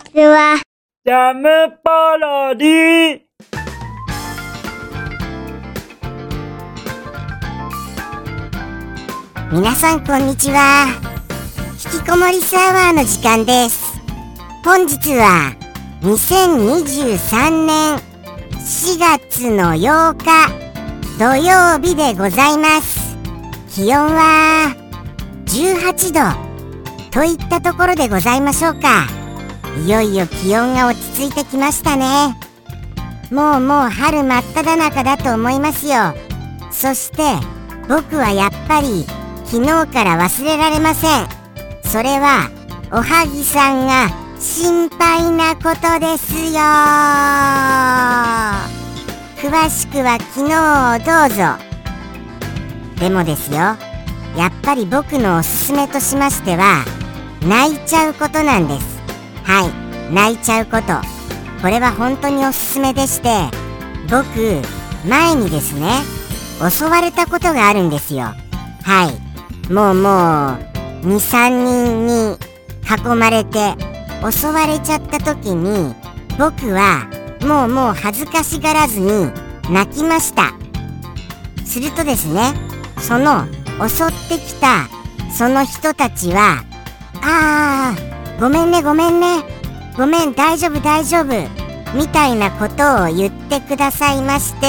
ちは。ジャムパロディ皆さんこんにちは。引きこもりサーバーの時間です。本日は2023年4月の8日土曜日でございます。気温は18度といったところでございましょうかいよいよ気温が落ち着いてきましたね。もうもう春真っ只中だと思いますよ。そして僕はやっぱり昨日から忘れられません。それはおはぎさんが心配なことですよ。詳しくは昨日をどうぞ。でもですよやっぱり僕のおすすめとしましては泣いちゃうことなんです。はい。泣いちゃうこと。これは本当におすすめでして僕前にですね襲われたことがあるんですよ。はい。もうもう23人に囲まれて襲われちゃった時に僕はもうもう恥ずかしがらずに泣きました。するとですねその襲ってきたその人たちは「ああごめんねごめんね。ごめん大丈夫大丈夫」みたいなことを言ってくださいまして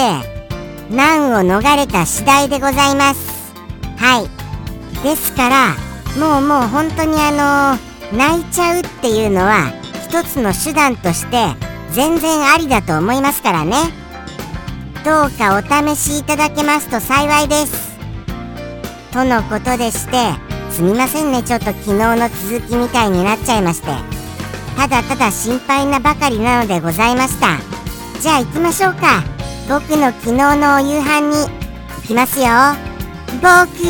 難を逃れた次第でございます。はい。ですからもうもう本当にあの泣いちゃうっていうのは一つの手段として全然ありだと思いますからね。どうかお試しいただけますと幸いです。とのことでしてすみませんね。ちょっと昨日の続きみたいになっちゃいまして。ただただ心配なばかりなのでございました。じゃあ行きましょうか。僕の昨日のお夕飯に行きますよ。僕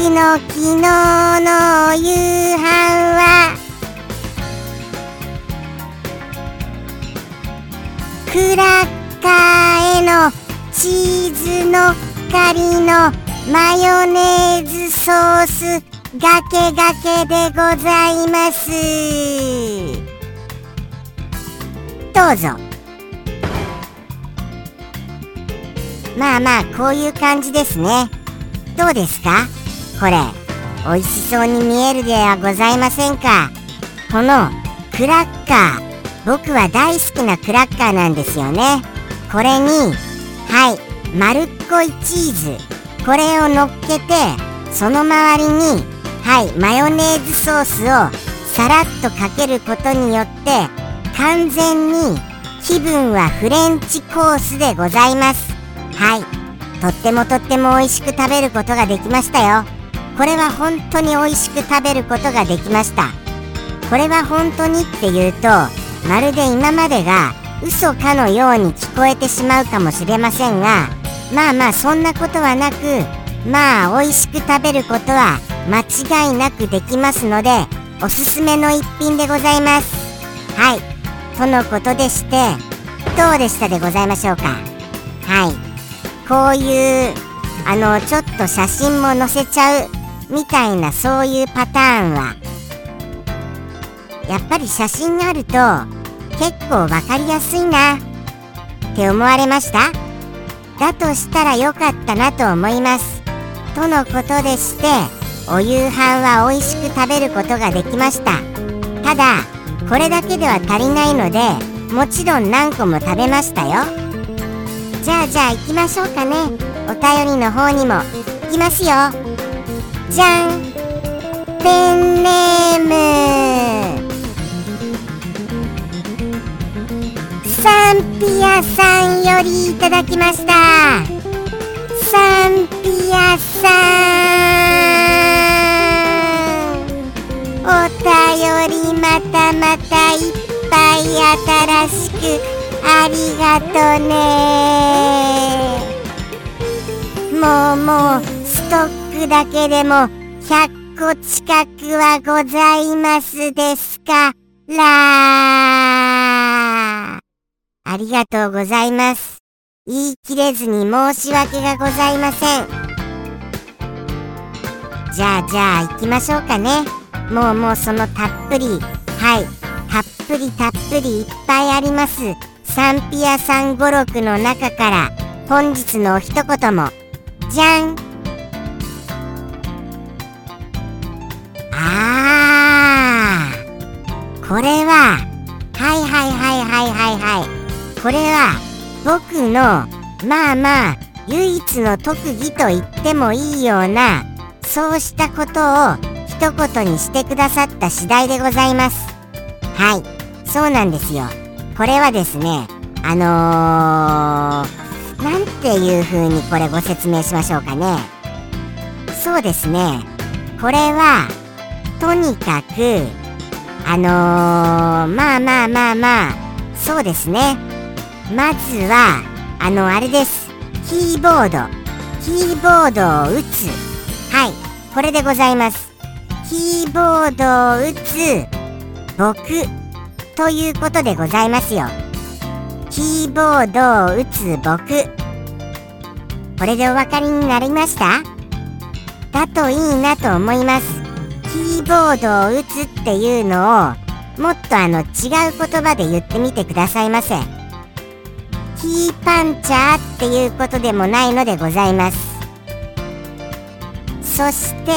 の昨日のお夕飯は。クラッカーへのチーズのっかりのマヨネーズソースがけがけでございます。どうぞ。まあまあこういう感じですね。どうですか？これ美味しそうに見えるではございませんか？このクラッカー。僕は大好きなクラッカーなんですよね。これにはい丸っこいチーズ。これを乗っけてその周りにはいマヨネーズソースをさらっとかけることによって完全に気分はフレンチコースでございます。はいとってもとっても美味しく食べることができましたよ。これは本当に美味しく食べることができました。これは本当にっていうとまるで今までが嘘かのように聞こえてしまうかもしれませんがまあまあそんなことはなくまあ美味しく食べることは間違いなくできますのでおすすめの一品でございます。はい。とのことでしてどうでしたでございましょうか？はい。こういうあのちょっと写真も載せちゃうみたいなそういうパターンはやっぱり写真があると結構分かりやすいなって思われました？だとしたら良かったなと思います。とのことでしてお夕飯は美味しく食べることができました。ただこれだけでは足りないのでもちろん何個も食べましたよ。じゃあじゃあ行きましょうかね。お便りの方にも。行きますよ。じゃん。ペンネーム。サンピアさんよりいただきました。サン新しくありがとね。もうもうストックだけでも100個近くはございますですか？らありがとうございます。言い切れずに申し訳がございません。じゃあじゃあ行きましょうかね。もうもうそのたっぷり。はい。たっぷりたっぷりいっぱいあります。サンピアさん語録の中から本日の一言も。じゃん。あー。これははいはいはいはいはいはい。これは僕のまあまあ唯一の特技と言ってもいいようなそうしたことを一言にしてくださった次第でございます。はい。そうなんですよ。これはですねあのー、なんていう風にこれご説明しましょうかね。そうですね。これはとにかくあのー、まあまあまあまあそうですね。まずはあのあれです。キーボード。キーボードを打つ。はい。これでございます。キーボードを打つ僕ということでございますよ。キーボードを打つ僕。これでお分かりになりました？だといいなと思います。キーボードを打つっていうのをもっとあの違う言葉で言ってみてくださいませ。キーパンチャーっていうことでもないのでございます。そして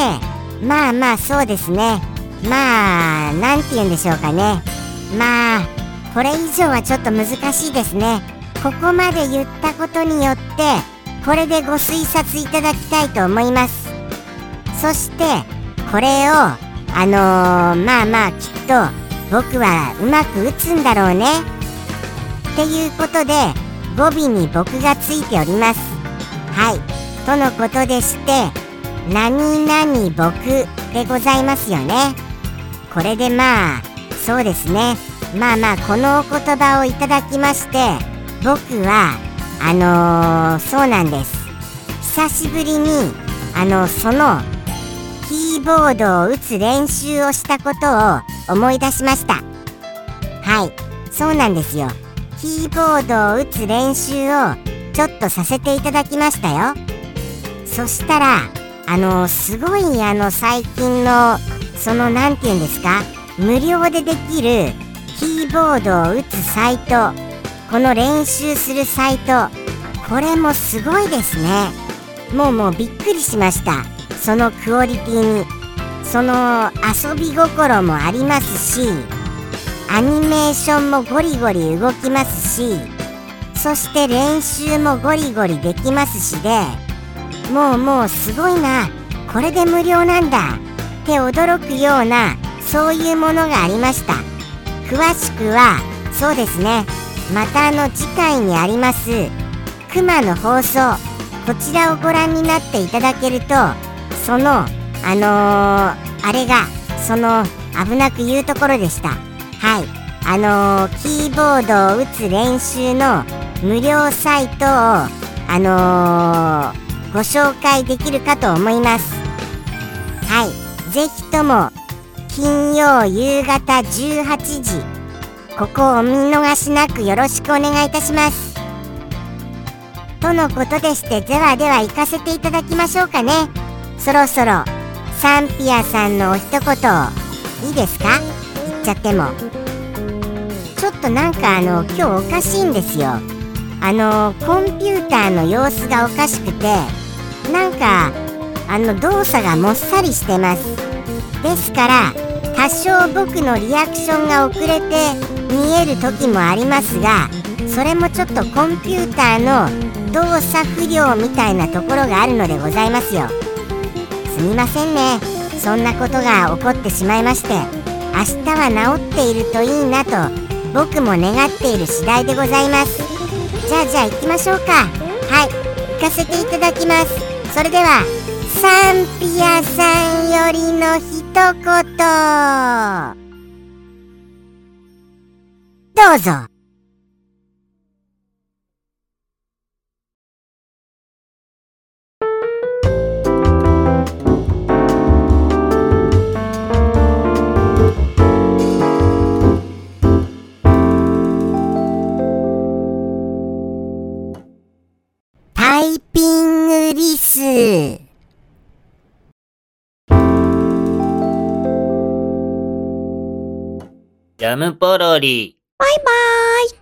まあまあそうですね。まあ何て言うんでしょうかね。まあこれ以上はちょっと難しいですね。ここまで言ったことによってこれでご推察いただきたいと思います。そしてこれをあのー、まあまあきっと僕はうまく打つんだろうね。っていうことで語尾に僕がついております。はい。とのことでして何々僕でございますよね。これでまあそうですね。まあまあこのお言葉をいただきまして僕はあのー、そうなんです。久しぶりにあのそのキーボードを打つ練習をしたことを思い出しました。はい。そうなんですよ。キーボードを打つ練習をちょっとさせていただきましたよ。そしたらあのすごいあの最近のその何て言うんですか？無料でできるキーボードを打つサイト。この練習するサイト。これもすごいですね。もうもうびっくりしました。そのクオリティに。その遊び心もありますしアニメーションもゴリゴリ動きますしそして練習もゴリゴリできますしでもうもうすごいな。これで無料なんだ。って驚くようなそういうものがありました。詳しくはそうですね。またあの次回にありますクマの放送。こちらをご覧になっていただけるとそのあのー、あれがその危なく言うところでした。はい。あのー、キーボードを打つ練習の無料サイトをあのー、ご紹介できるかと思います。はい。ぜひとも金曜夕方18時ここをお見逃しなくよろしくお願いいたします。とのことでしてではでは行かせていただきましょうかね。そろそろサンピアさんのお一言いいですか？言っちゃっても。ちょっとなんかあの今日おかしいんですよ。あのコンピューターの様子がおかしくてなんかあの動作がもっさりしてます。ですから多少僕のリアクションが遅れて見える時もありますがそれもちょっとコンピューターの動作不良みたいなところがあるのでございますよ。すみませんね。そんなことが起こってしまいまして明日は治っているといいなと僕も願っている次第でございます。じゃあじゃあ行きましょうか。はい。行かせていただきます。それではサンピアさん。りの一言。どうぞ。ジャムポロリ。バイバーイ。